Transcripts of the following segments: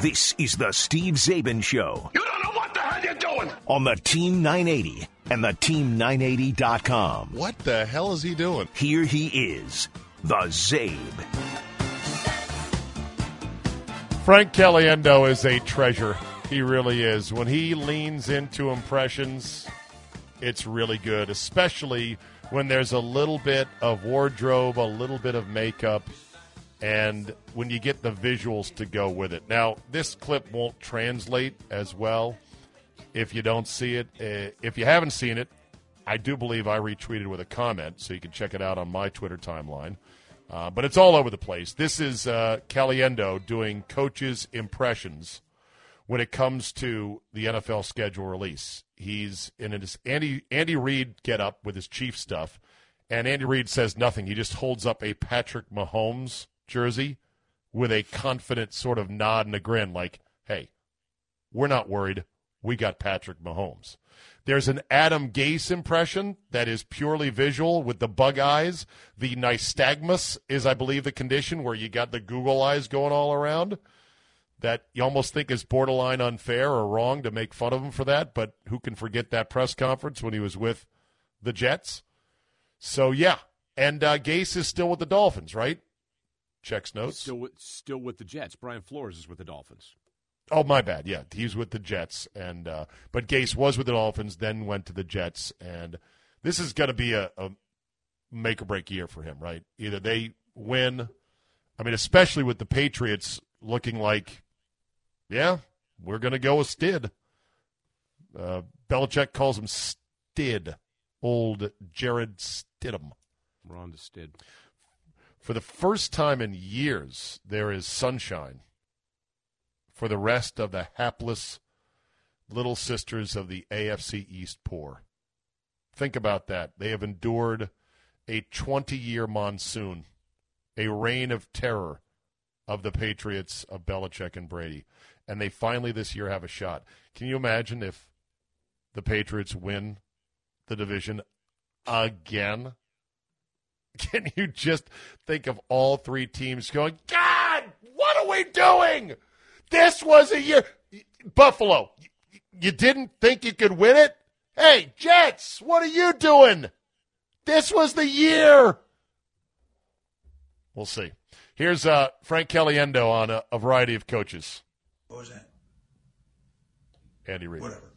This is the Steve Czaban Show. You don't know what the hell you're doing. On the Team 980 and the Team980.com. What the hell is he doing? Here he is, the Czabe. Frank Caliendo is a treasure. He really is. When he leans into impressions, it's really good, especially when there's a little bit of wardrobe, a little bit of makeup, and when you get the visuals to go with it. Now, this clip won't translate as well if you don't see it. Uh, if you haven't seen it, I do believe I retweeted with a comment, so you can check it out on my Twitter timeline. Uh, but it's all over the place. This is uh, Caliendo doing coaches' impressions when it comes to the NFL schedule release. He's in his Andy Andy Reid get up with his chief stuff, and Andy Reid says nothing. He just holds up a Patrick Mahomes jersey with a confident sort of nod and a grin, like, "Hey, we're not worried. We got Patrick Mahomes." There's an Adam Gase impression that is purely visual with the bug eyes. The nystagmus is, I believe, the condition where you got the Google eyes going all around. That you almost think is borderline unfair or wrong to make fun of him for that, but who can forget that press conference when he was with the Jets? So yeah, and uh, Gase is still with the Dolphins, right? Checks notes. Still with, still with the Jets. Brian Flores is with the Dolphins. Oh, my bad. Yeah, he's with the Jets, and uh, but Gase was with the Dolphins, then went to the Jets, and this is going to be a, a make or break year for him, right? Either they win, I mean, especially with the Patriots looking like, yeah, we're going to go with Stid. Uh, Belichick calls him Stid, old Jarrett Stidham. Ron to Stid. For the first time in years, there is sunshine for the rest of the hapless little sisters of the AFC East poor. Think about that. They have endured a 20 year monsoon, a reign of terror of the Patriots of Belichick and Brady. And they finally this year have a shot. Can you imagine if the Patriots win the division again? Can you just think of all three teams going, God, what are we doing? This was a year. Buffalo, you didn't think you could win it? Hey, Jets, what are you doing? This was the year. We'll see. Here's uh, Frank Caliendo on a, a, variety of coaches. What was that? Andy Reid. Whatever.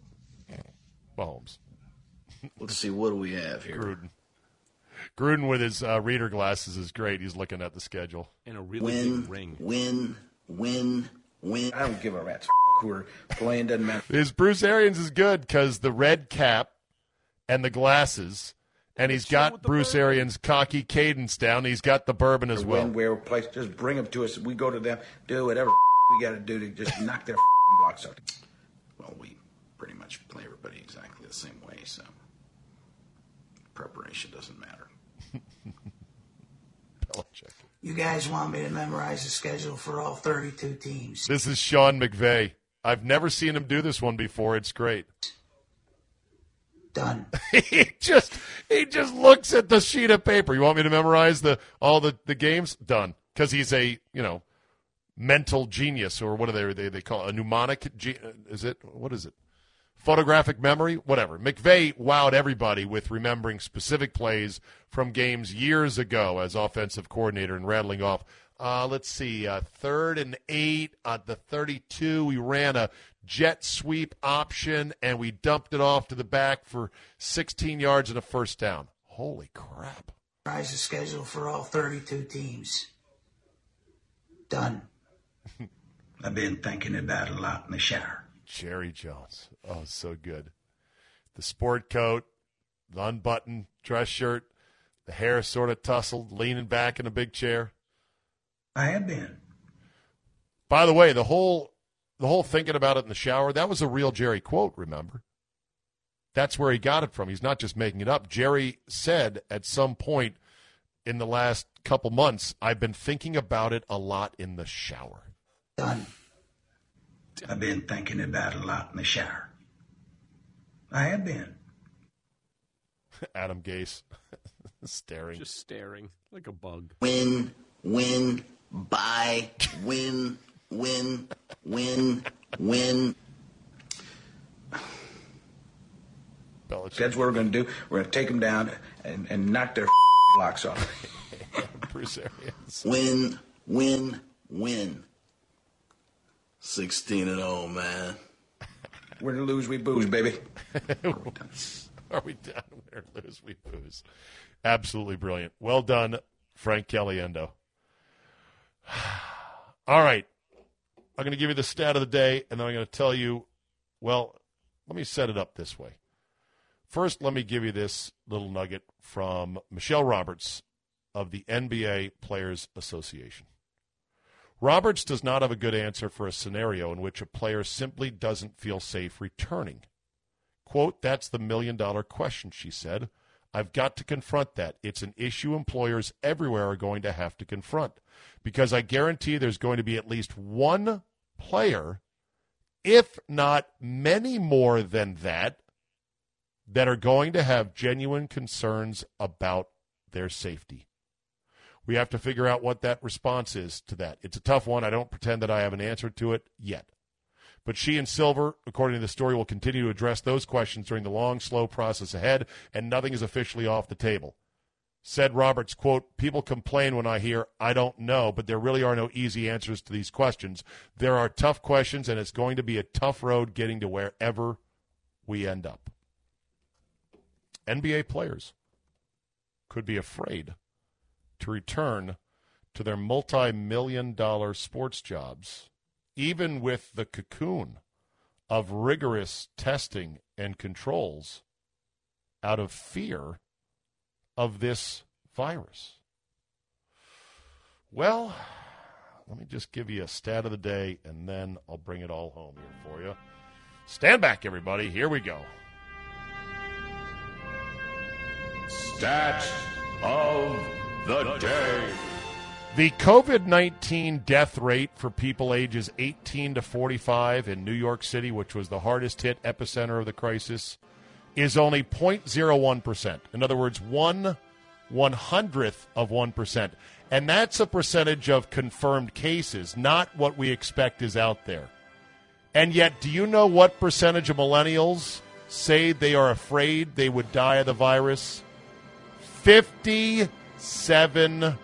Mahomes. Let's see. What do we have here? Gruden. Gruden with his uh, reader glasses is great. He's looking at the schedule. And a really win, big ring. Win, win, win. I don't give a rat's who are playing. Doesn't matter. His Bruce Arians is good because the red cap and the glasses, and he's got Bruce bourbon. Arians' cocky cadence down. He's got the bourbon as well. Win, where place, just bring them to us. We go to them, do whatever we got to do to just knock their blocks out. Well, we pretty much play everybody exactly the same way, so preparation doesn't matter. You guys want me to memorize the schedule for all 32 teams? This is Sean McVay. I've never seen him do this one before. It's great. Done. he just he just looks at the sheet of paper. You want me to memorize the all the, the games? Done. Because he's a you know mental genius or what are they they, they call it? a mnemonic? Ge- is it what is it? Photographic memory, whatever. McVay wowed everybody with remembering specific plays from games years ago as offensive coordinator and rattling off. Uh, let's see, uh, third and eight at the 32. We ran a jet sweep option and we dumped it off to the back for 16 yards and a first down. Holy crap. Rise the schedule for all 32 teams. Done. I've been thinking about it a lot in the shower. Jerry Jones. Oh, so good. The sport coat, the unbuttoned dress shirt, the hair sort of tousled, leaning back in a big chair. I have been. By the way, the whole the whole thinking about it in the shower, that was a real Jerry quote, remember? That's where he got it from. He's not just making it up. Jerry said at some point in the last couple months, I've been thinking about it a lot in the shower. Done. I've been thinking about it a lot in the shower. I have been. Adam Gase staring. Just staring like a bug. Win, win, buy, win, win. win, win. Belichick. That's what we're going to do. We're going to take them down and, and knock their blocks off. Bruce Arians. Win, win, win. 16 and 0, man. Win or lose, we booze, baby. Are we done? Win or lose, we booze. Absolutely brilliant. Well done, Frank Caliendo. All right. I'm going to give you the stat of the day, and then I'm going to tell you, well, let me set it up this way. First, let me give you this little nugget from Michelle Roberts of the NBA Players Association. Roberts does not have a good answer for a scenario in which a player simply doesn't feel safe returning. Quote, that's the million dollar question, she said. I've got to confront that. It's an issue employers everywhere are going to have to confront because I guarantee there's going to be at least one player, if not many more than that, that are going to have genuine concerns about their safety. We have to figure out what that response is to that. It's a tough one. I don't pretend that I have an answer to it yet. But she and Silver, according to the story, will continue to address those questions during the long, slow process ahead, and nothing is officially off the table. Said Roberts, quote, People complain when I hear, I don't know, but there really are no easy answers to these questions. There are tough questions, and it's going to be a tough road getting to wherever we end up. NBA players could be afraid to return to their multi million dollar sports jobs, even with the cocoon of rigorous testing and controls out of fear of this virus. Well, let me just give you a stat of the day and then I'll bring it all home here for you. Stand back, everybody. Here we go. Stat of the day. The COVID 19 death rate for people ages 18 to 45 in New York City, which was the hardest hit epicenter of the crisis, is only 0.01%. In other words, one one hundredth of 1%. And that's a percentage of confirmed cases, not what we expect is out there. And yet, do you know what percentage of millennials say they are afraid they would die of the virus? 57%.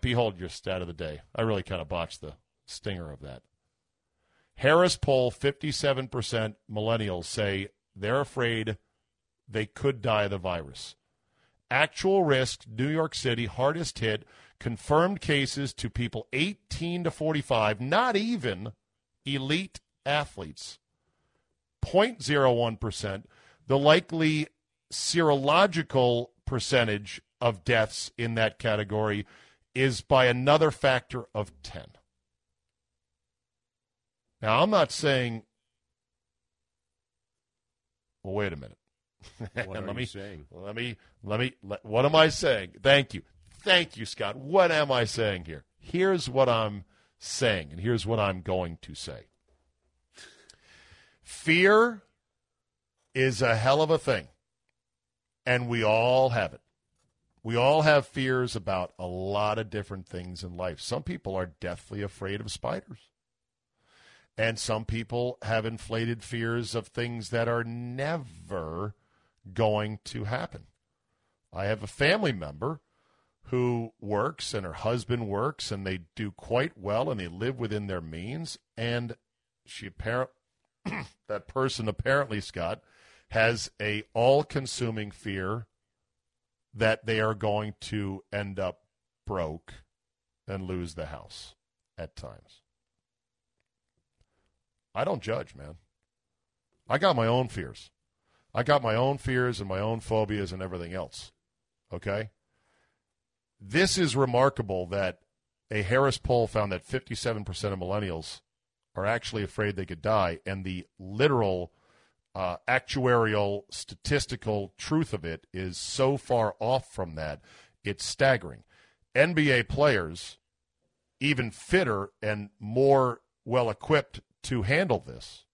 Behold your stat of the day. I really kind of botched the stinger of that. Harris poll 57% millennials say they're afraid they could die of the virus. Actual risk, New York City, hardest hit, confirmed cases to people 18 to 45, not even elite athletes. 0.01%. The likely serological percentage of deaths in that category is by another factor of 10. Now, I'm not saying. Well, wait a minute. What are let you me, saying? Let me, let me, let, what am I saying? Thank you. Thank you, Scott. What am I saying here? Here's what I'm saying, and here's what I'm going to say. Fear is a hell of a thing, and we all have it. We all have fears about a lot of different things in life. Some people are deathly afraid of spiders. And some people have inflated fears of things that are never going to happen. I have a family member who works and her husband works and they do quite well and they live within their means and she that person apparently Scott has a all-consuming fear that they are going to end up broke and lose the house at times. I don't judge, man. I got my own fears. I got my own fears and my own phobias and everything else. Okay? This is remarkable that a Harris poll found that 57% of millennials are actually afraid they could die, and the literal uh, actuarial statistical truth of it is so far off from that, it's staggering. NBA players, even fitter and more well equipped to handle this,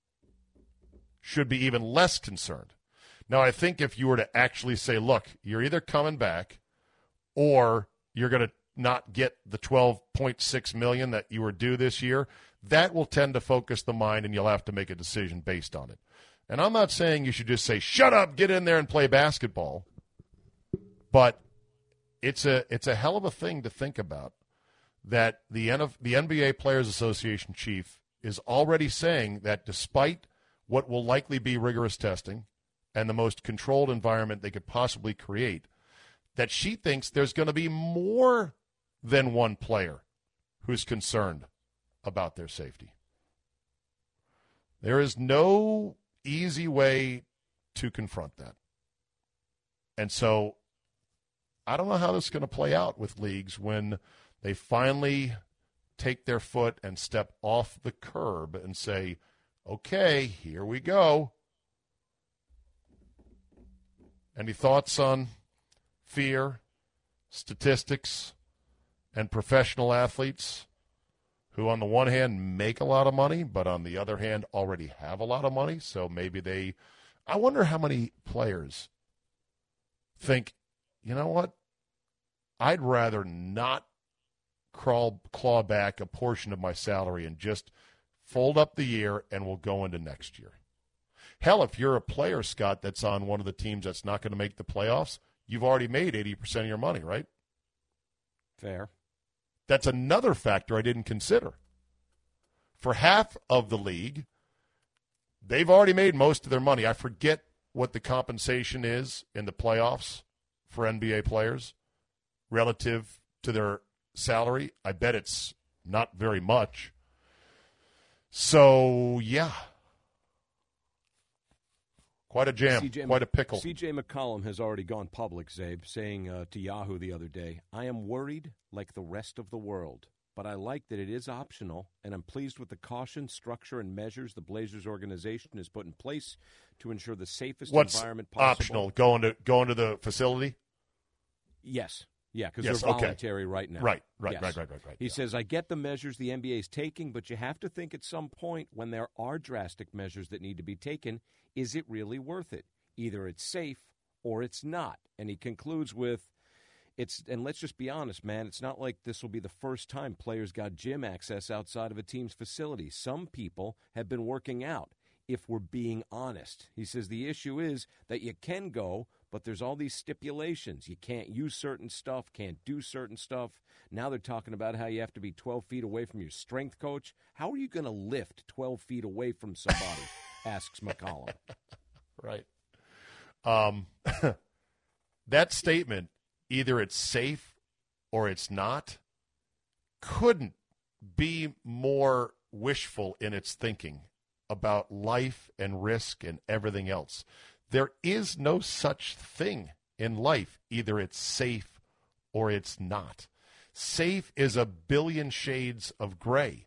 should be even less concerned. Now, I think if you were to actually say, look, you're either coming back or you're going to not get the 12.6 million that you were due this year, that will tend to focus the mind and you'll have to make a decision based on it. And I'm not saying you should just say shut up, get in there and play basketball. But it's a it's a hell of a thing to think about that the NF, the NBA Players Association chief is already saying that despite what will likely be rigorous testing and the most controlled environment they could possibly create, that she thinks there's going to be more than one player who's concerned about their safety. There is no easy way to confront that. And so I don't know how this is going to play out with leagues when they finally take their foot and step off the curb and say, okay, here we go. Any thoughts on fear, statistics, and professional athletes who, on the one hand, make a lot of money, but on the other hand, already have a lot of money? So maybe they. I wonder how many players think, you know what? I'd rather not crawl claw back a portion of my salary and just fold up the year and we'll go into next year. Hell, if you're a player, Scott, that's on one of the teams that's not going to make the playoffs, you've already made 80% of your money, right? Fair. That's another factor I didn't consider. For half of the league, they've already made most of their money. I forget what the compensation is in the playoffs for NBA players relative to their salary. I bet it's not very much. So, yeah. Quite a jam, CJ quite a pickle. CJ McCollum has already gone public, Czabe, saying uh, to Yahoo the other day, I am worried like the rest of the world, but I like that it is optional, and I'm pleased with the caution, structure, and measures the Blazers organization has put in place to ensure the safest What's environment possible. optional? Going to going to the facility? Yes. Yeah, because Yes, they're okay. voluntary right now. Right, right, Yes. right, right, right, right. He yeah. says, I get the measures the NBA is taking, but you have to think at some point when there are drastic measures that need to be taken, is it really worth it? Either it's safe or it's not. And he concludes with, it's and let's just be honest, man, it's not like this will be the first time players got gym access outside of a team's facility. Some people have been working out. If we're being honest, he says the issue is that you can go, but there's all these stipulations. You can't use certain stuff, can't do certain stuff. Now they're talking about how you have to be 12 feet away from your strength coach. How are you going to lift 12 feet away from somebody? asks McCollum. Right. Um, that statement, either it's safe or it's not, couldn't be more wishful in its thinking about life and risk and everything else. There is no such thing in life. Either it's safe or it's not. Safe is a billion shades of gray.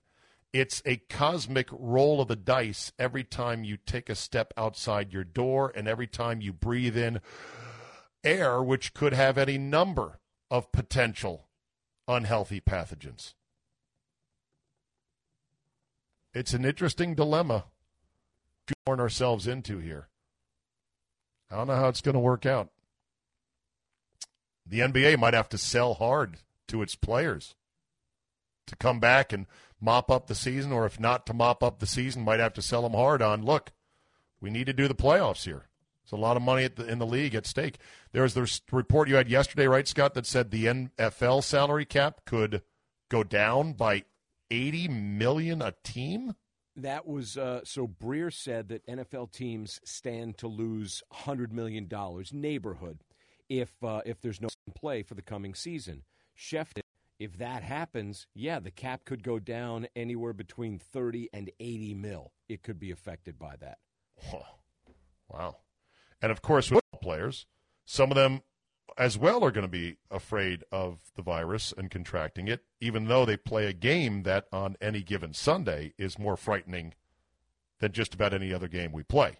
It's a cosmic roll of the dice every time you take a step outside your door and every time you breathe in air, which could have any number of potential unhealthy pathogens. It's an interesting dilemma to warn ourselves into here. I don't know how it's going to work out. The NBA might have to sell hard to its players to come back and mop up the season, or if not to mop up the season, might have to sell them hard on. Look, we need to do the playoffs here. There's a lot of money the, in the league at stake. There was the report you had yesterday, right, Scott, that said the NFL salary cap could go down by 80 million a team. That was uh, so. Breer said that NFL teams stand to lose hundred million dollars neighborhood if uh, if there's no play for the coming season. Chef, if that happens, yeah, the cap could go down anywhere between thirty and eighty mil. It could be affected by that. Wow. And of course, football players, some of them as well are going to be afraid of the virus and contracting it, even though they play a game that on any given Sunday is more frightening than just about any other game we play.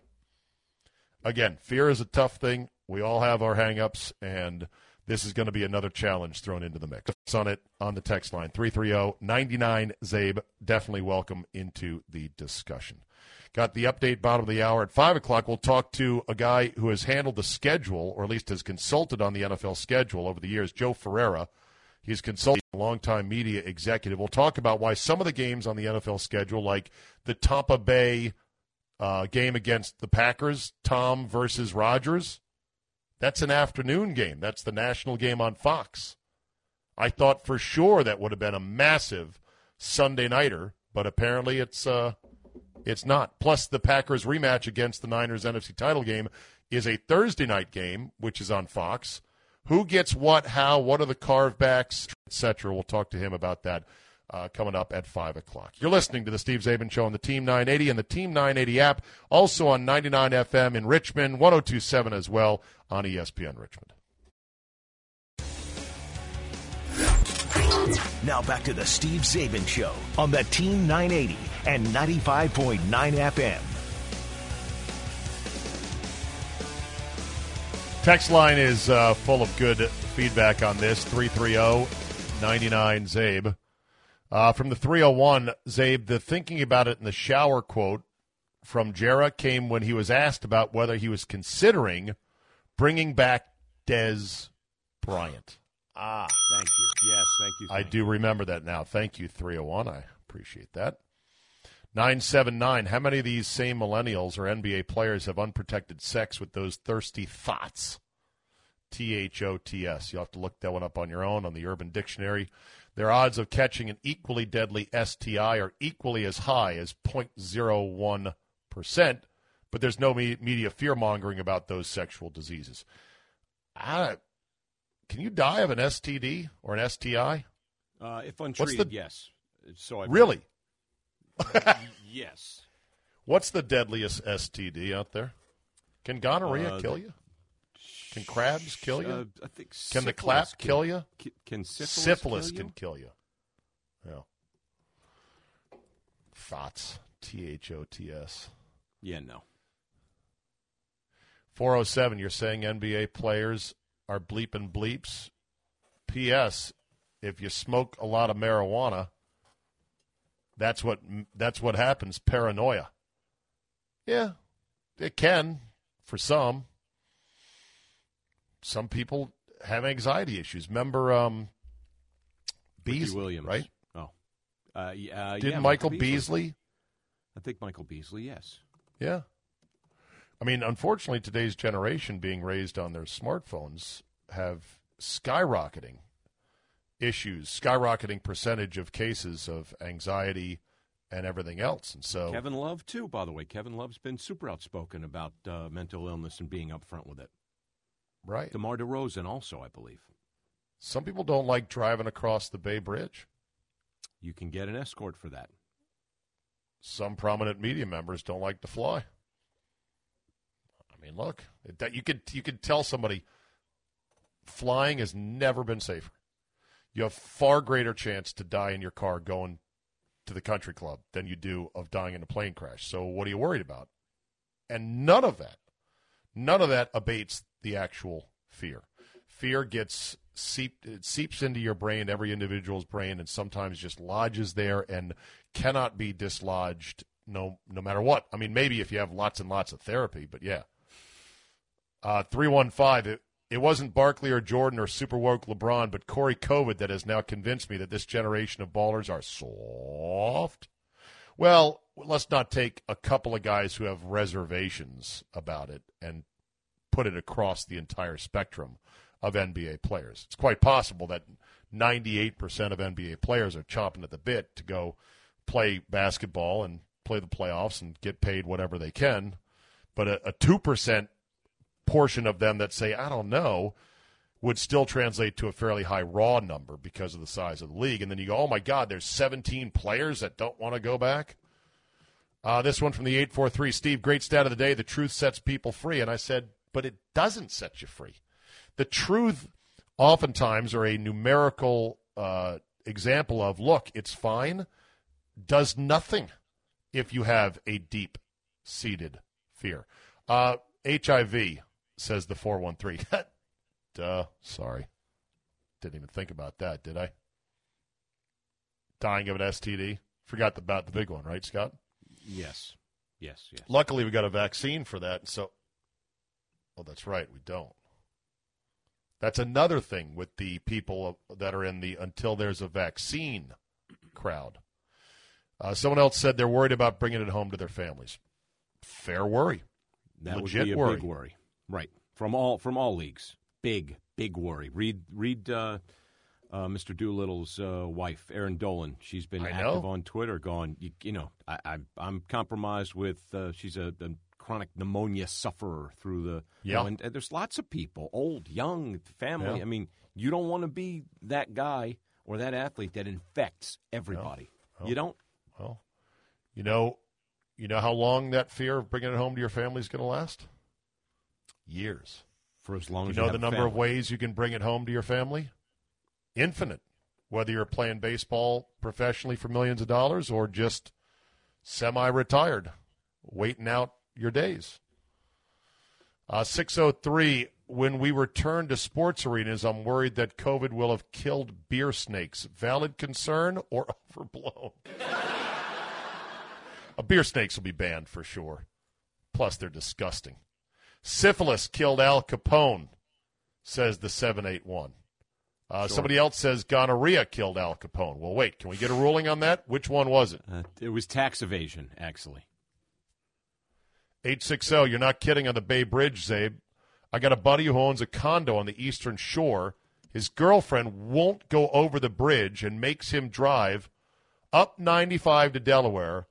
Again, fear is a tough thing. We all have our hangups, and this is going to be another challenge thrown into the mix. On it on the text line 330 99 Czabe. Definitely welcome into the discussion. Got the update bottom of the hour at 5 o'clock. We'll talk to a guy who has handled the schedule, or at least has consulted on the NFL schedule over the years, Joe Ferreira. He's consulting a longtime media executive. We'll talk about why some of the games on the NFL schedule, like the Tampa Bay uh, game against the Packers, Tom versus Rodgers, that's an afternoon game. That's the national game on Fox. I thought for sure that would have been a massive Sunday nighter, but apparently it's uh, it's not. Plus, the Packers rematch against the Niners NFC title game is a Thursday night game, which is on Fox. Who gets what, how, what are the carvebacks, etc. We'll talk to him about that uh, coming up at 5 o'clock. You're listening to the Steve Czaban Show on the Team 980 and the Team 980 app, also on 99 FM in Richmond, 1027 as well on ESPN Richmond. Now back to the Steve Czaban Show on the Team 980 and 95.9 FM. Text line is uh, full of good feedback on this 330 99 Czabe. Uh, from the 301, Czabe, the thinking about it in the shower quote from Jarrah came when he was asked about whether he was considering bringing back Dez Bryant. Ah, thank you. Yes, thank you. I thank do remember that now. Thank you, 301. I appreciate that. 979. How many of these same millennials or NBA players have unprotected sex with those thirsty thoughts? T H O T S. You'll have to look that one up on your own on the Urban Dictionary. Their odds of catching an equally deadly STI are equally as high as 0.01%, but there's no me- media fear mongering about those sexual diseases. I, can you die of an STD or an STI? Uh, if untreated, the- yes. So I Really? yes. What's the deadliest STD out there? Can gonorrhea Uh, kill you? Can crabs kill you? Uh, I think can the clap can- kill you? Can, can syphilis, Syphilis kill can you? kill you. Yeah. Thoughts. T H O T S. Yeah, no. 407, you're saying NBA players are bleeping bleeps? P.S. If you smoke a lot of marijuana, that's what that's what happens. Paranoia. Yeah, it can for some. Some people have anxiety issues. Remember, um, Ricky Beasley, Williams, right? Oh, uh, uh, Didn't yeah, Michael Beasley? Beasley? I think Michael Beasley. Yes. Yeah. I mean, unfortunately, today's generation being raised on their smartphones have skyrocketing issues, skyrocketing percentage of cases of anxiety and everything else. And so, Kevin Love too. By the way, Kevin Love's been super outspoken about uh, mental illness and being upfront with it. right. DeMar DeRozan also, I believe. Some people don't like driving across the Bay Bridge. You can get an escort for that. Some prominent media members don't like to fly. I mean, look, it- you could you could tell somebody flying has never been safer. You have far greater chance to die in your car going to the country club than you do of dying in a plane crash. So what are you worried about? And none of that, none of that abates the actual fear. Fear gets seeped, it seeps into your brain, every individual's brain, and sometimes just lodges there and cannot be dislodged no no matter what. I mean, maybe if you have lots and lots of therapy, but yeah. Uh, 315, it, it wasn't Barkley or Jordan or super woke LeBron, but Corey COVID that has now convinced me that this generation of ballers are soft. Well, let's not take a couple of guys who have reservations about it and put it across the entire spectrum of NBA players. It's quite possible that 98% of NBA players are chomping at the bit to go play basketball and play the playoffs and get paid whatever they can. But a, a 2% portion of them that say, I don't know, would still translate to a fairly high raw number because of the size of the league. And then you go, oh my God, there's 17 players that don't want to go back. Uh, this one from the 843 Steve, great stat of the day. The truth sets people free. And I said, but it doesn't set you free. The truth, oftentimes, are a numerical uh, example of look, it's fine, does nothing if you have a deep seated fear. Uh, HIV, says the 413. Duh, sorry. Didn't even think about that, did I? Dying of an STD? Forgot about the big one, right, Scott? Yes. Yes. Yes. Luckily, we got a vaccine for that. So, oh, that's right, we don't. That's another thing with the people that are in the until there's a vaccine crowd. Uh, someone else said they're worried about bringing it home to their families. Fair worry. That Legit would be a worry. big worry, right? From all from all leagues, big big worry. Read read uh, uh, Mr. Doolittle's uh, wife, Eireann Dolan. She's been I active know. on Twitter, going, you, you know, I, I, I'm compromised with. Uh, she's a, a chronic pneumonia sufferer through the. you Yeah. know, and, and there's lots of people, old, young, family. Yeah. I mean, you don't want to be that guy or that athlete that infects everybody. You don't. Well, you know, you know how long that fear of bringing it home to your family is going to last? Years. For as long You as you know the a number of ways you can bring it home to your family? Infinite. Whether you're playing baseball professionally for millions of dollars or just semi retired, waiting out your days. Uh, 603. When we return to sports arenas, I'm worried that COVID will have killed beer snakes. Valid concern or overblown? uh, beer snakes will be banned for sure. Plus, they're disgusting. Syphilis killed Al Capone, says the 781. Uh, Somebody else says gonorrhea killed Al Capone. Well, wait, can we get a ruling on that? Which one was it? Uh, it was tax evasion, actually. 860, you're not kidding on the Bay Bridge, Czabe. I got a buddy who owns a condo on the eastern shore. His girlfriend won't go over the bridge and makes him drive up 95 to Delaware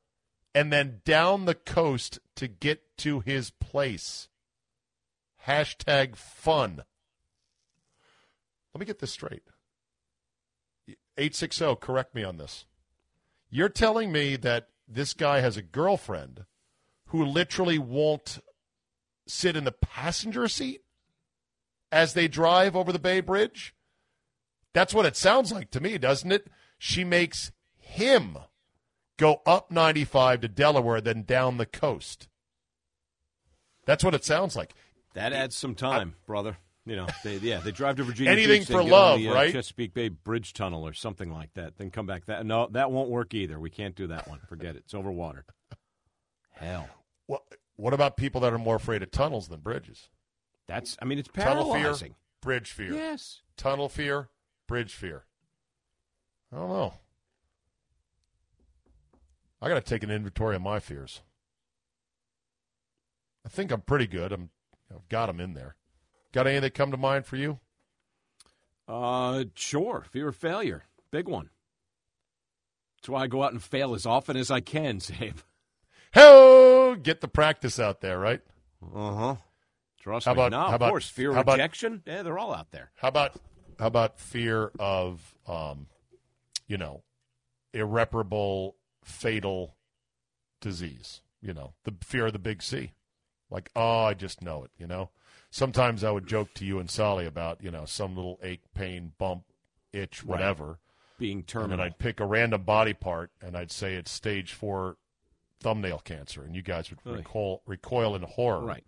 and then down the coast to get to his place. Hashtag fun. Let me get this straight. 860, correct me on this. You're telling me that this guy has a girlfriend who literally won't sit in the passenger seat as they drive over the Bay Bridge? That's what it sounds like to me, doesn't it? She makes him go up 95 to Delaware, then down the coast. That's what it sounds like. That adds some time, brother. You know, they, yeah, they drive to Virginia Anything Beach, for love, the, uh, right? Chesapeake Bay Bridge Tunnel or something like that, then come back. That no, that won't work either. We can't do that one. Forget it. It's over water. Hell, What, what about people that are more afraid of tunnels than bridges? that's. I mean, it's Tunnel fear, bridge fear. Yes. Tunnel fear, bridge fear. I don't know. I got to take an inventory of my fears. I think I'm pretty good. I'm, I've got them in there. Got any that come to mind for you? Uh, sure. Fear of failure, big one. That's why I go out and fail as often as I can, Czabe. Ho! Get the practice out there, right? Uh huh. Trust How me. about- no, how of about- course. Fear of how about- rejection. Yeah, they're all out there. How about how about fear of um, you know, irreparable fatal disease? You know, the fear of the big C. Like, oh, I just know it. You know. Sometimes I would joke to you and Sally about you know some little ache, pain, bump, itch, Right. whatever, Being and terminal. then I'd pick a random body part and I'd say it's stage four thumbnail cancer, and you guys would recoil recoil in horror. right.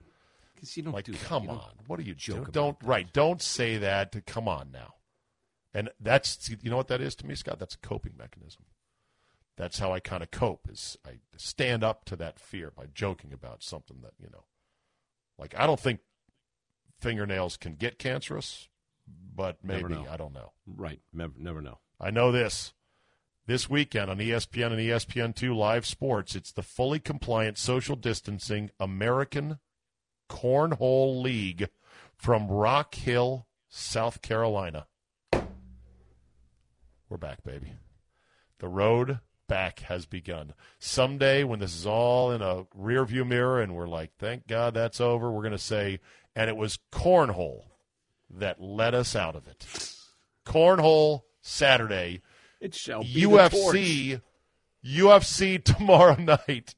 Because you don't Like, do that. come on, what are you joking? Don't that. right? Don't say that. To, Come on now. And that's you know what that is to me, Scott. That's a coping mechanism. That's how I kind of cope. Is I stand up to that fear by joking about something that you know, like I don't think fingernails can get cancerous, but maybe. I don't know. Right. Never, never know. I know this. This weekend on ESPN and ESPN2 Live Sports, it's the fully compliant social distancing American Cornhole League from Rock Hill, South Carolina. We're back, baby. The road back has begun. Someday, when this is all in a rearview mirror and we're like, thank God that's over, we're going to say, and it was cornhole that led us out of it. Cornhole Saturday. It shall be. UFC, UFC tomorrow night.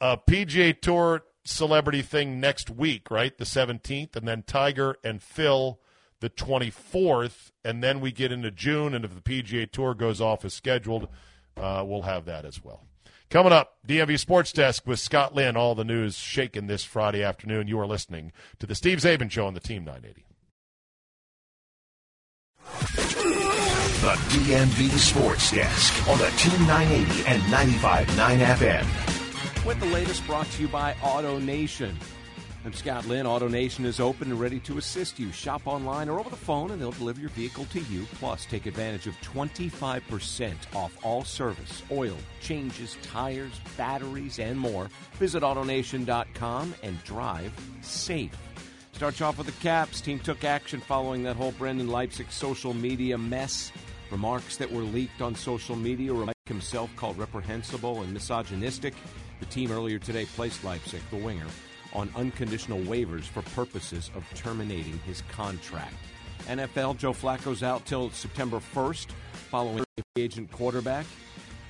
a PGA Tour celebrity thing next week, right? The 17th, and then Tiger and Phil the 24th, and then we get into June, and if the PGA Tour goes off as scheduled, uh, we'll have that as well. Coming up, DMV Sports Desk with Scott Lynn. All the news shaken this Friday afternoon. You are listening to the Steve Czaban Show on the Team 980. The DMV Sports Desk on the Team 980 and 95.9 FM. With the latest brought to you by AutoNation. I'm Scott Lynn. AutoNation is open and ready to assist you. Shop online or over the phone, and they'll deliver your vehicle to you. Plus, take advantage of 25% off all service, oil, changes, tires, batteries, and more. Visit AutoNation.com and drive safe. Starts off with the Caps. Team took action following that whole Brendan Leipsic social media mess. Remarks that were leaked on social media were himself called reprehensible and misogynistic. The team earlier today placed Leipzig, the winger, on unconditional waivers for purposes of terminating his contract. NFL, Joe Flacco's out till September 1st following the agent quarterback.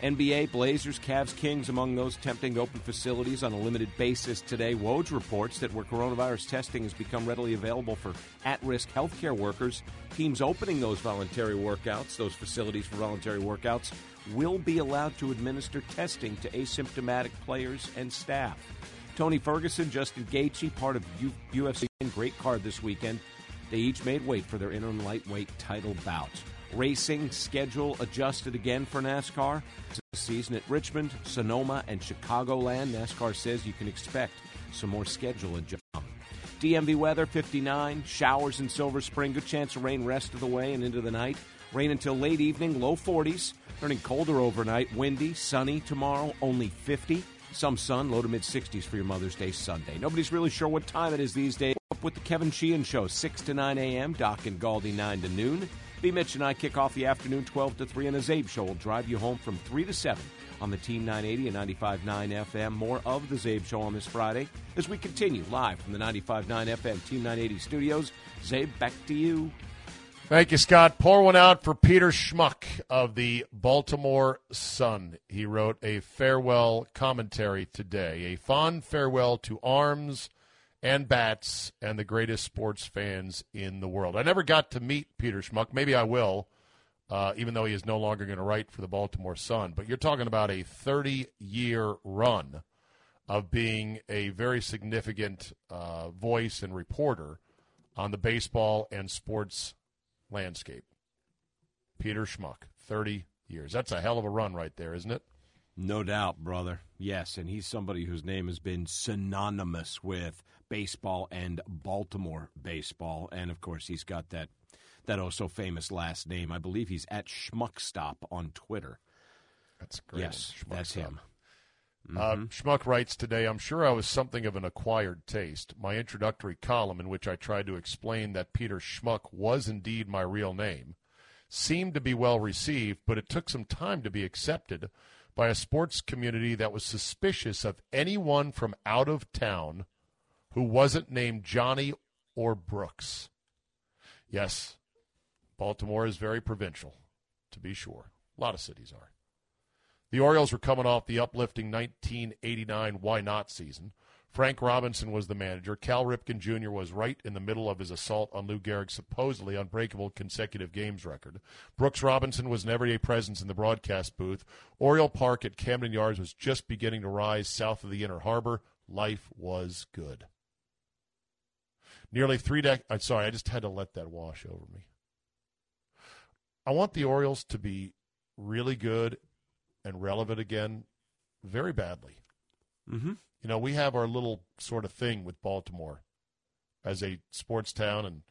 NBA, Blazers, Cavs, Kings among those tempting open facilities on a limited basis today. Woj reports that where coronavirus testing has become readily available for at risk healthcare workers, teams opening those voluntary workouts, those facilities for voluntary workouts, will be allowed to administer testing to asymptomatic players and staff. Tony Ferguson, Justin Gaethje, part of UFC, great card this weekend. They each made weight for their interim lightweight title bouts. Racing schedule adjusted again for NASCAR. Season at Richmond, Sonoma, and Chicagoland. NASCAR says you can expect some more schedule adjustment. DMV weather 59, showers in Silver Spring, good chance of rain rest of the way and into the night. Rain until late evening, low 40s, turning colder overnight, windy, sunny tomorrow, only 50. Some sun, low to mid 60s for your Mother's Day Sunday. Nobody's really sure what time it is these days. Up with the Kevin Sheehan Show, 6 to 9 a.m., Doc and Galdi, 9 to noon. B. Mitch and I kick off the afternoon 12 to 3, and a Czabe Show will drive you home from 3 to 7 on the Team 980 and 95.9 FM. More of the Czabe Show on this Friday as we continue live from the 95.9 FM Team 980 studios. Czabe, back to you. Thank you, Scott. Pour one out for Peter Schmuck of the Baltimore Sun. He wrote a farewell commentary today, a fond farewell to arms and bats and the greatest sports fans in the world. I never got to meet Peter Schmuck. Maybe I will, uh, even though he is no longer going to write for the Baltimore Sun. But you're talking about a 30 year run of being a very significant uh, voice and reporter on the baseball and sports landscape. Peter Schmuck, 30 years. That's a hell of a run right there, isn't it? No doubt, brother. Yes, and he's somebody whose name has been synonymous with baseball and Baltimore baseball. And of course, he's got that that oh so famous last name. I believe he's at Schmuckstop on Twitter. That's great. Yes, that's him. Uh, mm-hmm. Uh, Schmuck writes today, I'm sure I was something of an acquired taste. My introductory column, in which I tried to explain that Peter Schmuck was indeed my real name, seemed to be well received, but it took some time to be accepted by a sports community that was suspicious of anyone from out of town who wasn't named Johnny or Brooks. Yes, Baltimore is very provincial, to be sure. A lot of cities are. The Orioles were coming off the uplifting 1989 Why Not season. Frank Robinson was the manager. Cal Ripken Jr. was right in the middle of his assault on Lou Gehrig's supposedly unbreakable consecutive games record. Brooks Robinson was an everyday presence in the broadcast booth. Oriole Park at Camden Yards was just beginning to rise south of the Inner Harbor. Life was good. Nearly three decades. I'm sorry, I just had to let that wash over me. I want the Orioles to be really good and relevant again very badly. Mm-hmm. You know, we have our little sort of thing with Baltimore as a sports town, and,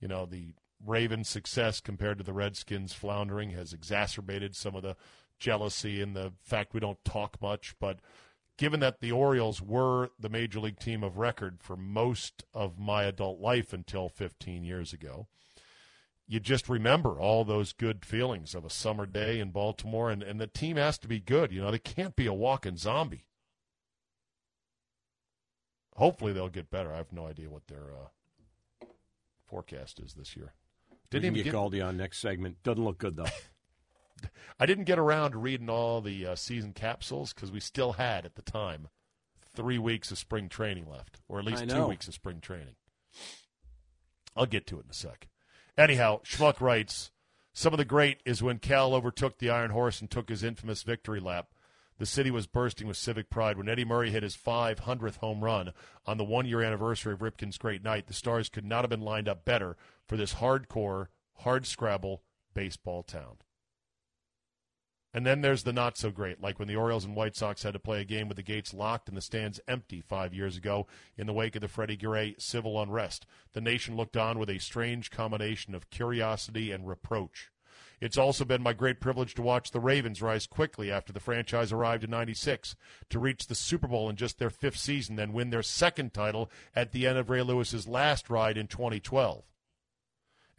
you know, the Ravens' success compared to the Redskins' floundering has exacerbated some of the jealousy and the fact we don't talk much. But given that the Orioles were the major league team of record for most of my adult life until 15 years ago, you just remember all those good feelings of a summer day in Baltimore, and, and the team has to be good. You know, they can't be a walking zombie. Hopefully, they'll get better. I have no idea what their uh, forecast is this year. Didn't even get, get Galdi on next segment. Doesn't look good though. I didn't get around to reading all the uh, season capsules because we still had at the time three weeks of spring training left, or at least two weeks of spring training. I'll get to it in a sec. Anyhow, Schmuck writes Some of the great is when Cal overtook the Iron Horse and took his infamous victory lap. The city was bursting with civic pride when Eddie Murray hit his 500th home run on the one year anniversary of Ripken's great night. The stars could not have been lined up better for this hardcore, hard scrabble baseball town. And then there's the not so great, like when the Orioles and White Sox had to play a game with the gates locked and the stands empty five years ago in the wake of the Freddie Gray civil unrest. The nation looked on with a strange combination of curiosity and reproach. It's also been my great privilege to watch the Ravens rise quickly after the franchise arrived in 96 to reach the Super Bowl in just their fifth season, then win their second title at the end of Ray Lewis's last ride in 2012.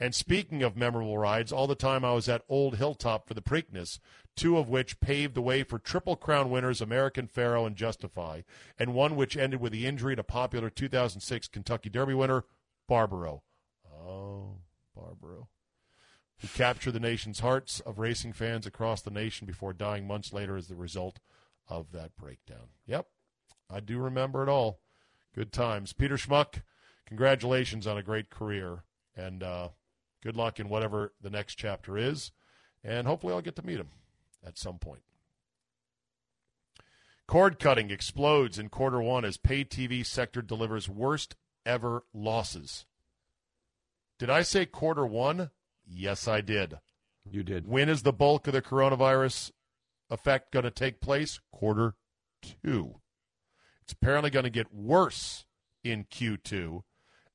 And speaking of memorable rides, all the time I was at Old Hilltop for the Preakness, two of which paved the way for Triple Crown winners American Pharoah and Justify, and one which ended with the injury to popular 2006 Kentucky Derby winner Barbaro. Oh, Barbaro. Who captured the nation's hearts of racing fans across the nation before dying months later as the result of that breakdown. Yep, I do remember it all. Good times. Peter Schmuck, congratulations on a great career. And uh, good luck in whatever the next chapter is. And hopefully I'll get to meet him at some point. Cord cutting explodes in quarter one as pay TV sector delivers worst ever losses. Did I say quarter one? Yes, I did. You did. When is the bulk of the coronavirus effect going to take place? Quarter two. It's apparently going to get worse in Q2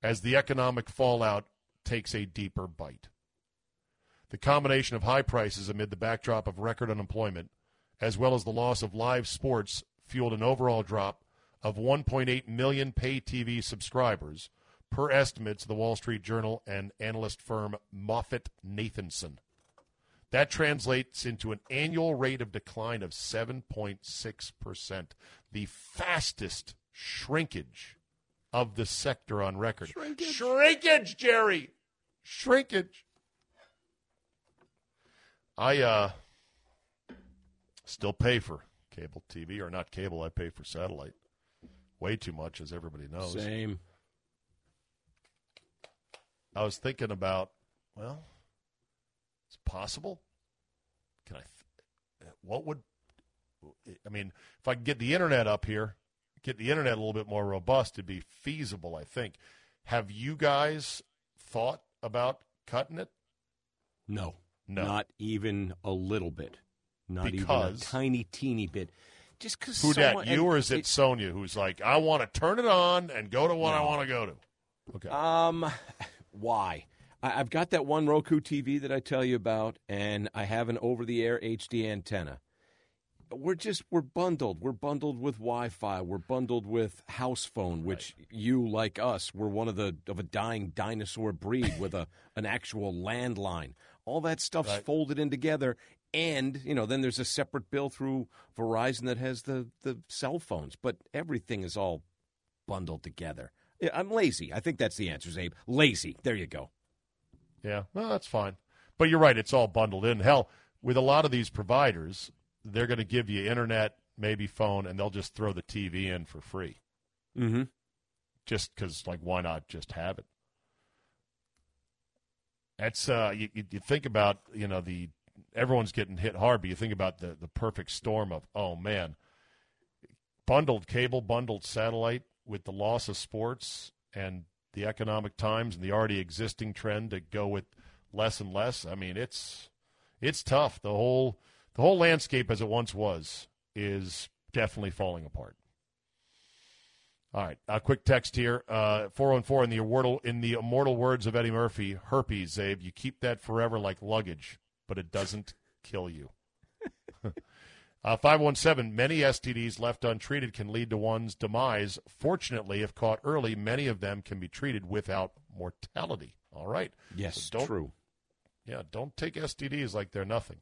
as the economic fallout takes a deeper bite. The combination of high prices amid the backdrop of record unemployment, as well as the loss of live sports, fueled an overall drop of 1.8 million pay TV subscribers, per estimates of the Wall Street Journal and analyst firm MoffettNathanson. That translates into an annual rate of decline of 7.6%, the fastest shrinkage of the sector on record. Shrinkage. Shrinkage, Jerry. Shrinkage. I uh still pay for cable TV or not cable, I pay for satellite. Way too much as everybody knows. Same. I was thinking about, well, it's possible. Can I th- what would I mean, if I could get the internet up here, get the internet a little bit more robust, it'd be feasible, I think. Have you guys thought about cutting it? No. No. Not even a little bit. Not even a tiny, teeny bit. Just because. Who that? You or is it, Sonia who's like, I want to turn it on and go to what I want to go to? Okay. Um, why? I, I've got that one Roku TV that I tell you about, and I have an over-the-air HD antenna. We're just we're bundled. We're bundled with Wi-Fi. We're bundled with house phone, which you, like us, were one of the of a dying dinosaur breed with a an actual landline. All that stuff's Right. folded in together, and you know then there's a separate bill through Verizon that has the the cell phones. But everything is all bundled together. Yeah, I'm lazy. I think that's the answer, Abe. Lazy. There you go. Yeah, well, that's fine. But you're right; it's all bundled in. Hell, with a lot of these providers, they're going to give you internet, maybe phone, and they'll just throw the TV in for free, Mm-hmm. just because, like, why not just have it? That's uh, you, you you think about you know the everyone's getting hit hard, but you think about the the perfect storm of oh man, bundled cable, bundled satellite with the loss of sports and the economic times and the already existing trend to go with less and less. I mean, it's it's tough. The whole the whole landscape as it once was is definitely falling apart. All right, a quick text here. Uh, 414 in the immortal in the immortal words of Eddie Murphy, herpes, Abe, you keep that forever like luggage, but it doesn't kill you. Uh, 517, many STDs left untreated can lead to one's demise. Fortunately, if caught early, many of them can be treated without mortality. All right. Yes, So don't- true. Yeah, don't take STDs like they're nothing.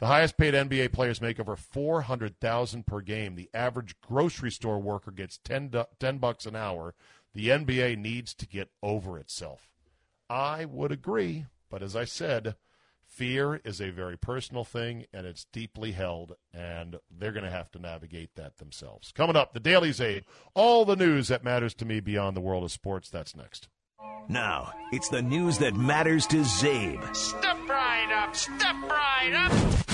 The highest paid NBA players make over 400,000 per game. The average grocery store worker gets 10, du- 10 bucks an hour. The NBA needs to get over itself. I would agree, but as I said, fear is a very personal thing and it's deeply held and they're going to have to navigate that themselves. Coming up, the Daily Czabe, all the news that matters to me beyond the world of sports. That's next. Now, it's the news that matters to Czabe. Step right up, step right up.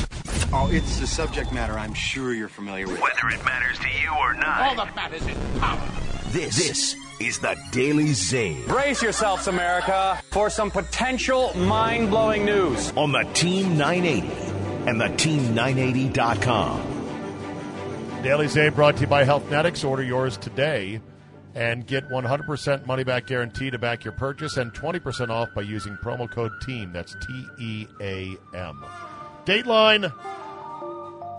Oh, it's the subject matter I'm sure you're familiar with. Whether it matters to you or not. All not, that matters is power. this, this is the Daily Czabe Brace yourselves, America, for some potential mind blowing news. on the Team 980 and the team980.com. Daily Czabe brought to you by Healthnetics. Order yours today and get 100% money back guarantee to back your purchase and 20% off by using promo code TEAM. That's T E A M. Dateline,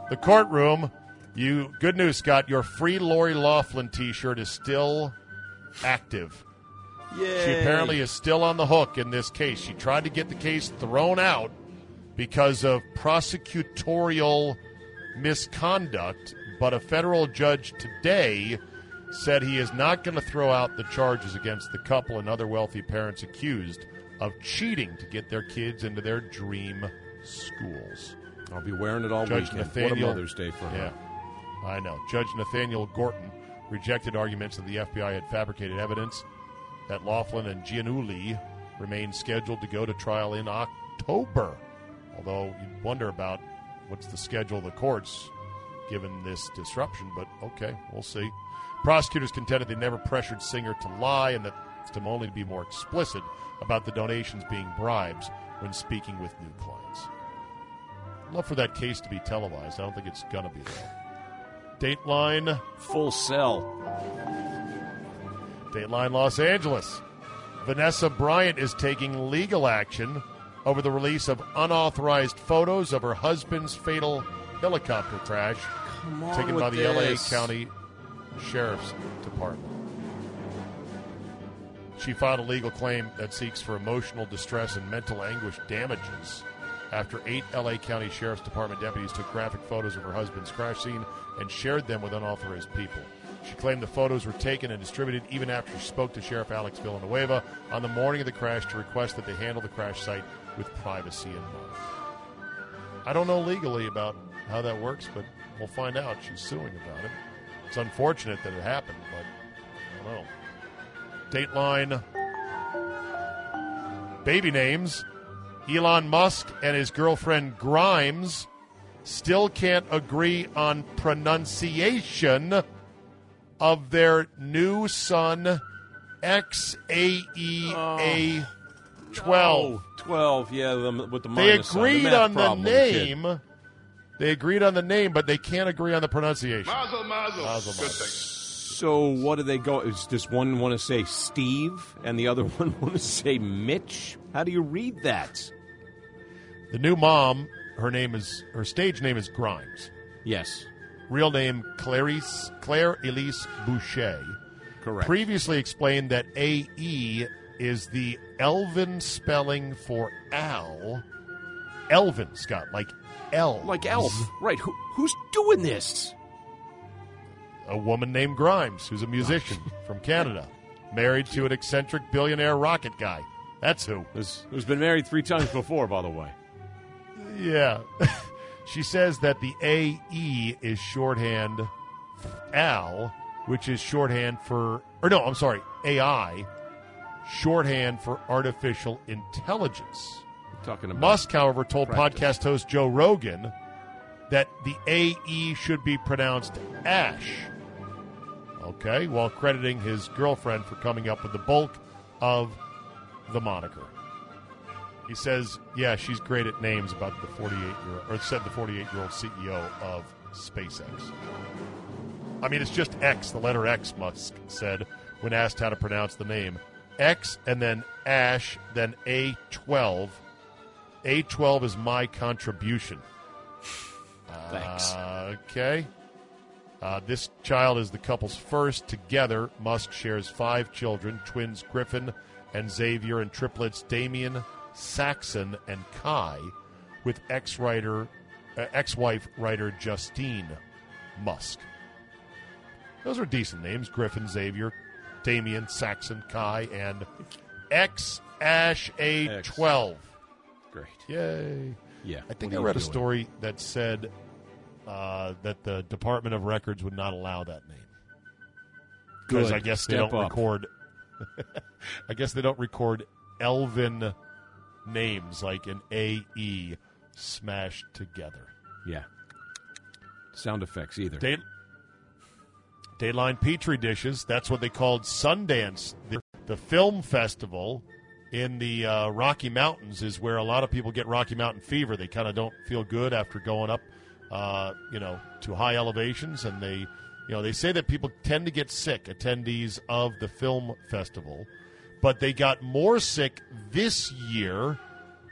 the courtroom. You good news, Scott. Your free Lori Loughlin T-shirt is still active. Yay. She apparently is still on the hook in this case. She tried to get the case thrown out because of prosecutorial misconduct, but a federal judge today said he is not going to throw out the charges against the couple and other wealthy parents accused of cheating to get their kids into their dream schools. I'll be wearing it all Judge weekend. Nathaniel, what a Mother's Day for her. I know. Judge Nathaniel Gorton rejected arguments that the FBI had fabricated evidence that Loughlin and Giannulli remain scheduled to go to trial in October. Although you'd wonder about what's the schedule of the courts given this disruption, but okay, we'll see. Prosecutors contended they never pressured Singer to lie and that to only to be more explicit about the donations being bribes when speaking with new clients. Love for that case to be televised. I don't think it's gonna be though. Dateline Full Cell. Dateline Los Angeles. Vanessa Bryant is taking legal action over the release of unauthorized photos of her husband's fatal helicopter crash taken by the this. LA County Sheriff's Department. She filed a legal claim that seeks for emotional distress and mental anguish damages after eight LA County Sheriff's Department deputies took graphic photos of her husband's crash scene and shared them with unauthorized people. She claimed the photos were taken and distributed even after she spoke to Sheriff Alex Villanueva on the morning of the crash to request that they handle the crash site with privacy in mind. I don't know legally about how that works, but we'll find out. She's suing about it. It's unfortunate that it happened, but I don't know. Dateline baby names. Elon Musk and his girlfriend Grimes still can't agree on pronunciation of their new son XAEA 12. Oh, 12, yeah, the, with the They minus sign, the agreed math on the problem, kid. name. They agreed on the name, but they can't agree on the pronunciation. Mazel, mazel. Mazel, Good mazel. thing. So what do they go? Is does one want to say Steve and the other one want to say Mitch? How do you read that? The new mom, her name is her stage name is Grimes. Yes, Real name Clarice Claire Elise Boucher. correct. Previously explained that AE is the Elven spelling for Al. Elven, Scott, like L. like Elf, right? Who, who's doing this? a woman named Grimes, who's a musician from Canada, married to an eccentric billionaire rocket guy. That's who. Who's, who's been married three times before, by the way? Yeah. she says that the AE is shorthand Al, which is shorthand for, or no, I'm sorry, AI, shorthand for artificial intelligence. talking about Musk, however, told Practice. podcast host Joe Rogan that the AE should be pronounced Ash. Okay, while crediting his girlfriend for coming up with the bulk of the moniker. He says, "Yeah, she's great at names." About the 48 year, or said the 48 year old CEO of SpaceX. I mean, it's just X, the letter X. Musk said when asked how to pronounce the name, X and then Ash, then A12. A12 is my contribution. Thanks. Uh, okay. Uh, this child is the couple's first. Together, Musk shares five children twins Griffin and Xavier, and triplets Damien, Saxon, and Kai, with ex writer, uh, ex wife writer Justine Musk. Those are decent names Griffin, Xavier, Damien, Saxon, Kai, and X Ash A12. Great. Yay. Yeah. I think I read a story that said uh, that the Department of Records would not allow that name because I guess they don't up. record. I guess they don't record Elven names like an A E smashed together. Yeah. Sound effects either. Day, Dayline Petri dishes. That's what they called Sundance, the, the film festival in the uh, Rocky Mountains is where a lot of people get Rocky Mountain fever. They kind of don't feel good after going up, uh, you know, to high elevations, and they, you know, they say that people tend to get sick. Attendees of the film festival, but they got more sick this year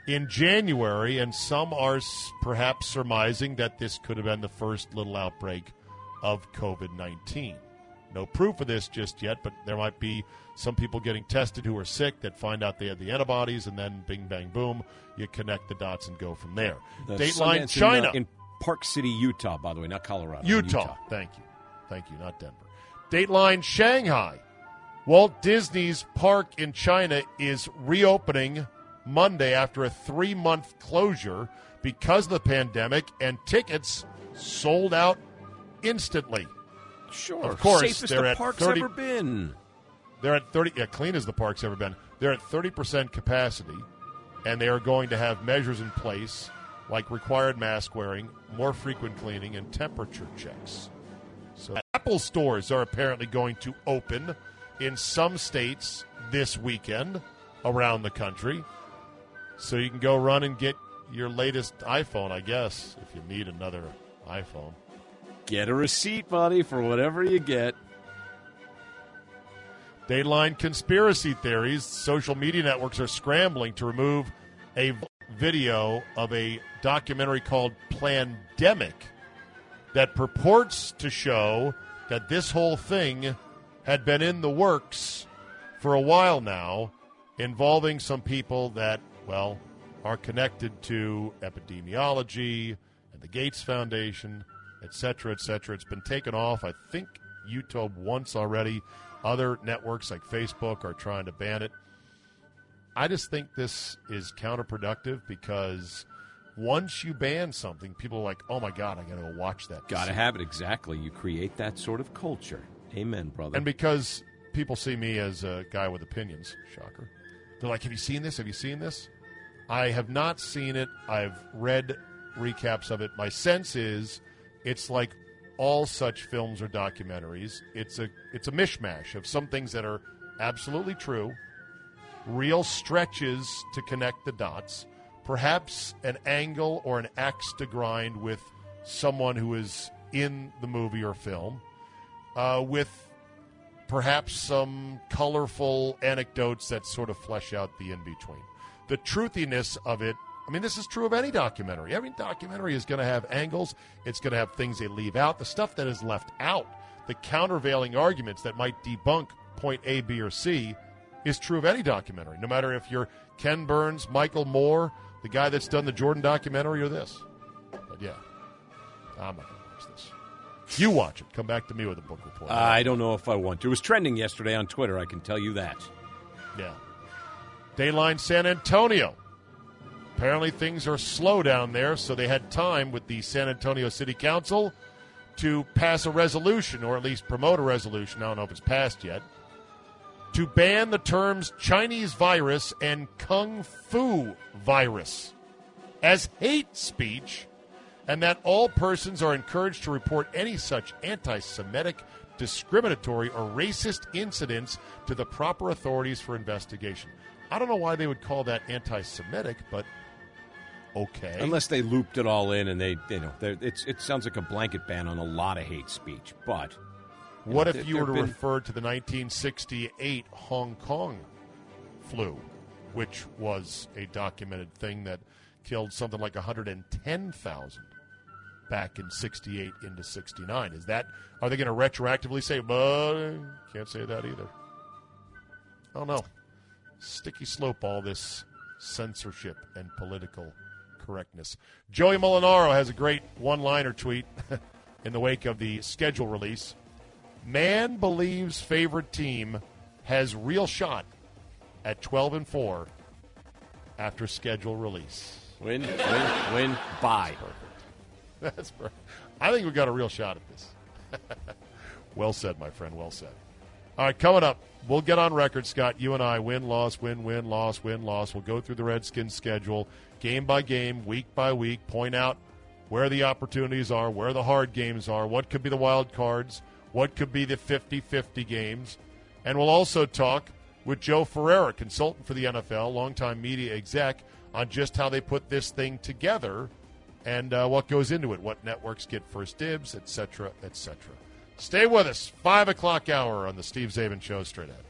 in January, and some are s- perhaps surmising that this could have been the first little outbreak of COVID 19. No proof of this just yet, but there might be some people getting tested who are sick that find out they had the antibodies, and then bing, bang, boom, you connect the dots and go from there. The Dateline China. in, uh, in Park City, Utah, by the way, not Colorado. Utah. Thank you. Thank you, not Denver. Dateline Shanghai. Walt Disney's park in China is reopening Monday after a three month closure because of the pandemic, and tickets sold out instantly. Sure. Of course, Safest they're the at park's 30 ever been. They're at 30, yeah, clean as the park's ever been. They're at 30% capacity, and they are going to have measures in place like required mask wearing, more frequent cleaning, and temperature checks. So, Apple stores are apparently going to open in some states this weekend around the country. So, you can go run and get your latest iPhone, I guess, if you need another iPhone. Get a receipt, buddy, for whatever you get. Dateline conspiracy theories. Social media networks are scrambling to remove a video of a documentary called Plandemic that purports to show that this whole thing had been in the works for a while now, involving some people that, well, are connected to epidemiology and the Gates Foundation, et cetera, et cetera. It's been taken off, I think, YouTube once already. Other networks like Facebook are trying to ban it. I just think this is counterproductive because once you ban something, people are like, oh my God, I got to go watch that. Got to have it exactly. You create that sort of culture. Amen, brother. And because people see me as a guy with opinions, shocker, they're like, have you seen this? Have you seen this? I have not seen it. I've read recaps of it. My sense is it's like all such films or documentaries. It's a it's a mishmash of some things that are absolutely true, real stretches to connect the dots, perhaps an angle or an axe to grind with someone who is in the movie or film, uh, with perhaps some colorful anecdotes that sort of flesh out the in between. The truthiness of it, I mean, this is true of any documentary. Every documentary is going to have angles, it's going to have things they leave out. The stuff that is left out, the countervailing arguments that might debunk point A, B, or C, is true of any documentary, no matter if you're Ken Burns, Michael Moore, the guy that's done the Jordan documentary, or this. But yeah, I'm not going to watch this. You watch it. Come back to me with a book report. I don't know if I want to. It was trending yesterday on Twitter, I can tell you that. Yeah. Dayline San Antonio. Apparently things are slow down there, so they had time with the San Antonio City Council to pass a resolution, or at least promote a resolution. I don't know if it's passed yet. To ban the terms Chinese virus and Kung Fu virus as hate speech, and that all persons are encouraged to report any such anti Semitic, discriminatory, or racist incidents to the proper authorities for investigation. I don't know why they would call that anti Semitic, but okay. Unless they looped it all in and they, you know, it's, it sounds like a blanket ban on a lot of hate speech. But What know, if there- you were to been- refer to the 1968 Hong Kong flu, which was a documented thing that killed something like 110,000 back in 68 into 69? Is that are they going to retroactively say, "But can't say that either"? I don't know. Sticky slope all this censorship and political correctness. Joey Molinaro has a great one-liner tweet in the wake of the schedule release. Man believes favorite team has real shot at 12 and 4 after schedule release. win, win, win, buy. That's perfect. I think we've got a real shot at this. well said, my friend. Well said. All right, coming up, we'll get on record, Scott. You and I win, loss, win, win, loss, win, loss. We'll go through the Redskins schedule game by game, week by week, point out where the opportunities are, where the hard games are, what could be the wild cards, what could be the 50 50 games. And we'll also talk with Joe Ferreira, consultant for the NFL, longtime media exec, on just how they put this thing together and uh, what goes into it, what networks get first dibs, etc., etc. Stay with us. Five o'clock hour on the Steve Czaban Show straight ahead.